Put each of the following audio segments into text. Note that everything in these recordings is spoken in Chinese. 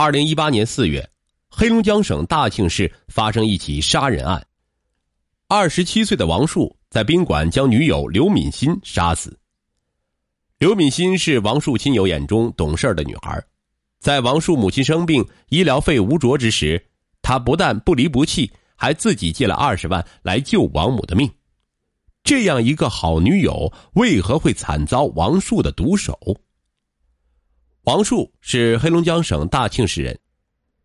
二零一八年四月，黑龙江省大庆市发生一起杀人案。二十七岁的王树在宾馆将女友刘敏欣杀死。刘敏欣是王树亲友眼中懂事的女孩，在王树母亲生病、医疗费无着之时，她不但不离不弃，还自己借了二十万来救王母的命。这样一个好女友，为何会惨遭王树的毒手？王树是黑龙江省大庆市人，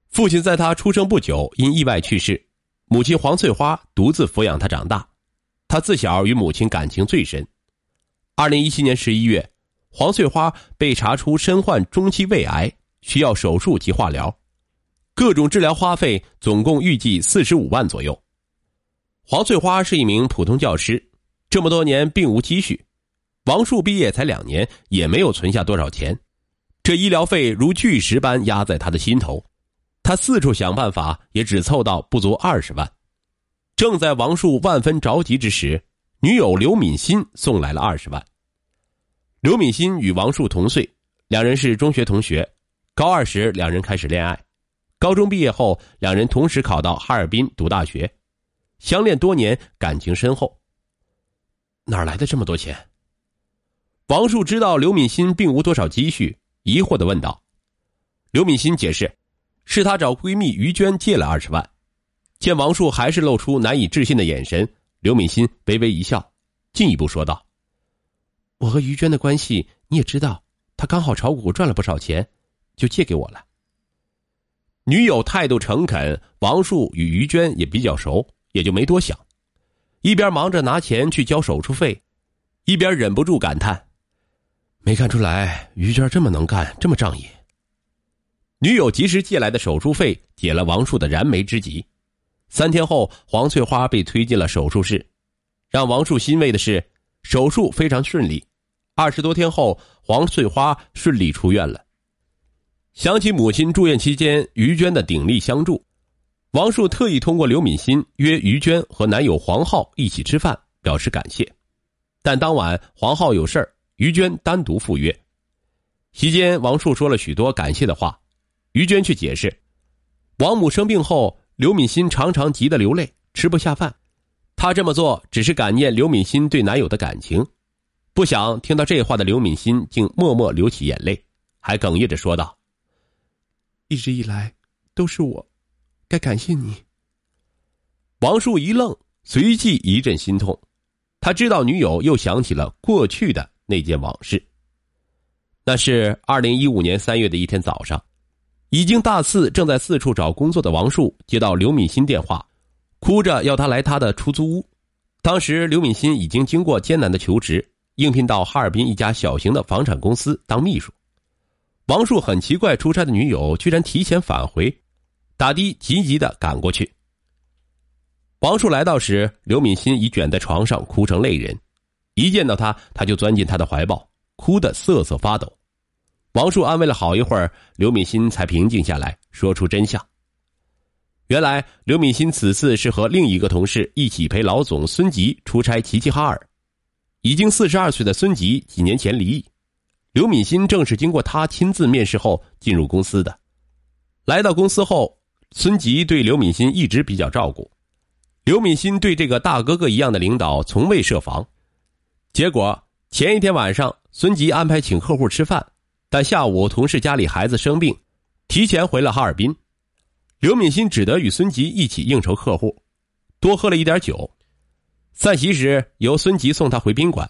父亲在他出生不久因意外去世，母亲黄翠花独自抚养他长大。他自小与母亲感情最深。二零一七年十一月，黄翠花被查出身患中期胃癌，需要手术及化疗，各种治疗花费总共预计四十五万左右。黄翠花是一名普通教师，这么多年并无积蓄。王树毕业才两年，也没有存下多少钱。这医疗费如巨石般压在他的心头，他四处想办法，也只凑到不足二十万。正在王树万分着急之时，女友刘敏欣送来了二十万。刘敏欣与王树同岁，两人是中学同学。高二时，两人开始恋爱。高中毕业后，两人同时考到哈尔滨读大学，相恋多年，感情深厚。哪来的这么多钱？王树知道刘敏欣并无多少积蓄。疑惑的问道：“刘敏欣解释，是她找闺蜜于娟借了二十万。”见王树还是露出难以置信的眼神，刘敏欣微微一笑，进一步说道：“我和于娟的关系你也知道，她刚好炒股赚了不少钱，就借给我了。”女友态度诚恳，王树与于娟也比较熟，也就没多想，一边忙着拿钱去交手术费，一边忍不住感叹。没看出来，于娟这么能干，这么仗义。女友及时借来的手术费解了王树的燃眉之急。三天后，黄翠花被推进了手术室。让王树欣慰的是，手术非常顺利。二十多天后，黄翠花顺利出院了。想起母亲住院期间于娟的鼎力相助，王树特意通过刘敏欣约于娟和男友黄浩一起吃饭，表示感谢。但当晚黄浩有事儿。于娟单独赴约，席间王树说了许多感谢的话，于娟却解释，王母生病后，刘敏欣常常急得流泪，吃不下饭，她这么做只是感念刘敏欣对男友的感情。不想听到这话的刘敏欣竟默默流起眼泪，还哽咽着说道：“一直以来都是我，该感谢你。”王树一愣，随即一阵心痛，他知道女友又想起了过去的。那件往事。那是二零一五年三月的一天早上，已经大四、正在四处找工作的王树接到刘敏欣电话，哭着要他来他的出租屋。当时刘敏欣已经经过艰难的求职，应聘到哈尔滨一家小型的房产公司当秘书。王树很奇怪，出差的女友居然提前返回，打的急急的赶过去。王树来到时，刘敏欣已卷在床上，哭成泪人。一见到他，他就钻进他的怀抱，哭得瑟瑟发抖。王树安慰了好一会儿，刘敏欣才平静下来，说出真相。原来，刘敏欣此次是和另一个同事一起陪老总孙吉出差齐齐哈尔。已经四十二岁的孙吉几年前离异，刘敏欣正是经过他亲自面试后进入公司的。来到公司后，孙吉对刘敏欣一直比较照顾，刘敏欣对这个大哥哥一样的领导从未设防。结果前一天晚上，孙吉安排请客户吃饭，但下午同事家里孩子生病，提前回了哈尔滨。刘敏欣只得与孙吉一起应酬客户，多喝了一点酒。散席时，由孙吉送他回宾馆，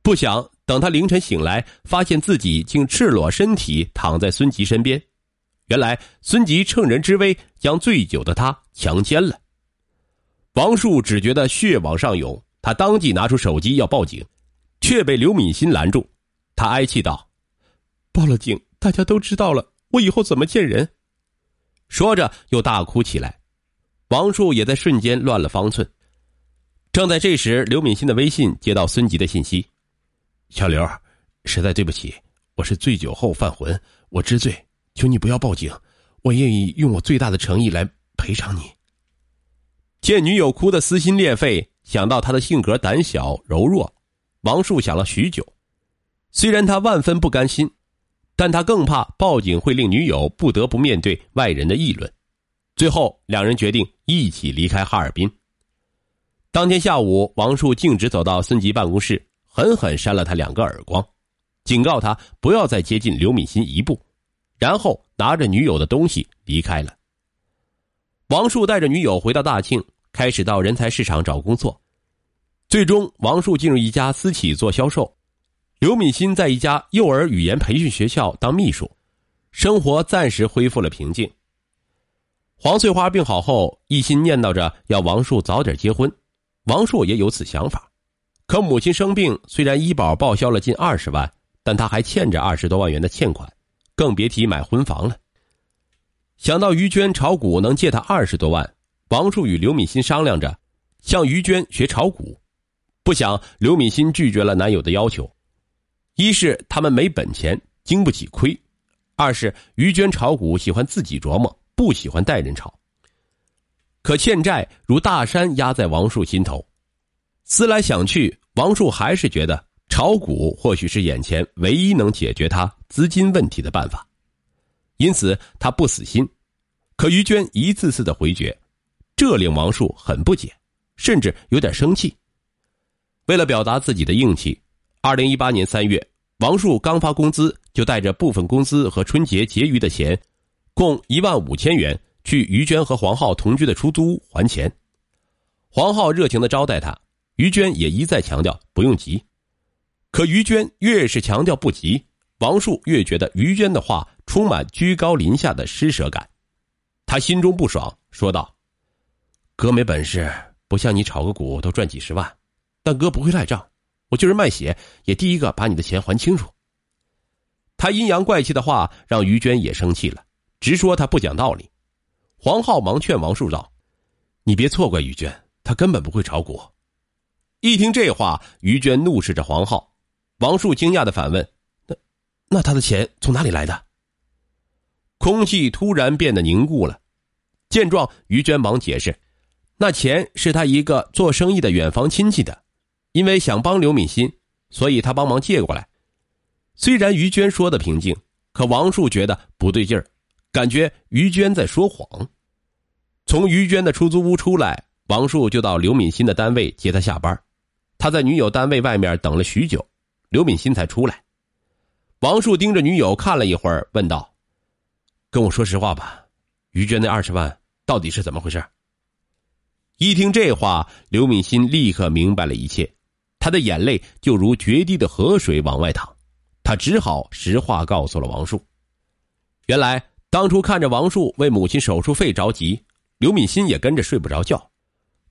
不想等他凌晨醒来，发现自己竟赤裸身体躺在孙吉身边。原来孙吉趁人之危，将醉酒的他强奸了。王树只觉得血往上涌。他当即拿出手机要报警，却被刘敏欣拦住。他哀泣道：“报了警，大家都知道了，我以后怎么见人？”说着又大哭起来。王树也在瞬间乱了方寸。正在这时，刘敏欣的微信接到孙吉的信息：“小刘，实在对不起，我是醉酒后犯浑，我知罪，求你不要报警，我愿意用我最大的诚意来赔偿你。”见女友哭得撕心裂肺。想到他的性格胆小柔弱，王树想了许久。虽然他万分不甘心，但他更怕报警会令女友不得不面对外人的议论。最后，两人决定一起离开哈尔滨。当天下午，王树径直走到孙吉办公室，狠狠扇了他两个耳光，警告他不要再接近刘敏欣一步，然后拿着女友的东西离开了。王树带着女友回到大庆，开始到人才市场找工作。最终，王树进入一家私企做销售，刘敏欣在一家幼儿语言培训学校当秘书，生活暂时恢复了平静。黄翠花病好后，一心念叨着要王树早点结婚。王树也有此想法，可母亲生病，虽然医保报销了近二十万，但他还欠着二十多万元的欠款，更别提买婚房了。想到于娟炒股能借他二十多万，王树与刘敏欣商量着向于娟学炒股。不想刘敏欣拒绝了男友的要求，一是他们没本钱，经不起亏；二是于娟炒股喜欢自己琢磨，不喜欢带人炒。可欠债如大山压在王树心头，思来想去，王树还是觉得炒股或许是眼前唯一能解决他资金问题的办法，因此他不死心。可于娟一次次的回绝，这令王树很不解，甚至有点生气。为了表达自己的硬气，二零一八年三月，王树刚发工资，就带着部分工资和春节结余的钱，共一万五千元。去于娟和黄浩同居的出租屋还钱，黄浩热情的招待他，于娟也一再强调不用急。可于娟越是强调不急，王树越觉得于娟的话充满居高临下的施舍感，他心中不爽，说道：“哥没本事，不像你炒个股都赚几十万，但哥不会赖账，我就是卖血也第一个把你的钱还清楚。”他阴阳怪气的话让于娟也生气了，直说他不讲道理。黄浩忙劝王树道：“你别错怪于娟，她根本不会炒股。”一听这话，于娟怒视着黄浩。王树惊讶的反问：“那，那他的钱从哪里来的？”空气突然变得凝固了。见状，于娟忙解释：“那钱是他一个做生意的远房亲戚的，因为想帮刘敏欣，所以他帮忙借过来。”虽然于娟说的平静，可王树觉得不对劲儿。感觉于娟在说谎。从于娟的出租屋出来，王树就到刘敏欣的单位接她下班。他在女友单位外面等了许久，刘敏欣才出来。王树盯着女友看了一会儿，问道：“跟我说实话吧，于娟那二十万到底是怎么回事？”一听这话，刘敏欣立刻明白了一切，她的眼泪就如决堤的河水往外淌。她只好实话告诉了王树：“原来。”当初看着王树为母亲手术费着急，刘敏欣也跟着睡不着觉，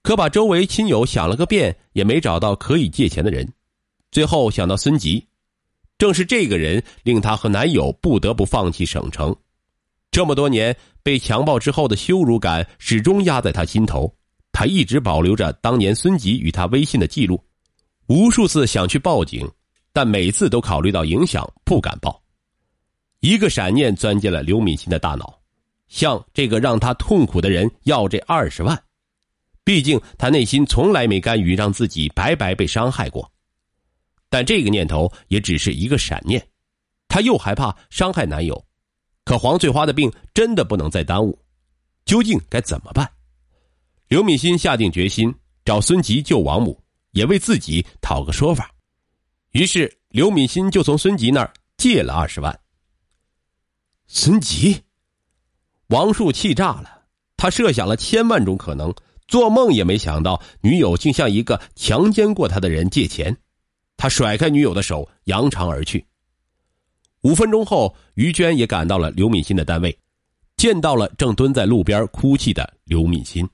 可把周围亲友想了个遍，也没找到可以借钱的人。最后想到孙吉，正是这个人令她和男友不得不放弃省城。这么多年被强暴之后的羞辱感始终压在她心头，还一直保留着当年孙吉与她微信的记录，无数次想去报警，但每次都考虑到影响，不敢报。一个闪念钻进了刘敏欣的大脑，向这个让她痛苦的人要这二十万。毕竟她内心从来没甘于让自己白白被伤害过。但这个念头也只是一个闪念，她又害怕伤害男友。可黄翠花的病真的不能再耽误，究竟该怎么办？刘敏欣下定决心找孙吉救王母，也为自己讨个说法。于是刘敏欣就从孙吉那儿借了二十万。孙吉，王树气炸了。他设想了千万种可能，做梦也没想到女友竟向一个强奸过他的人借钱。他甩开女友的手，扬长而去。五分钟后，于娟也赶到了刘敏欣的单位，见到了正蹲在路边哭泣的刘敏欣。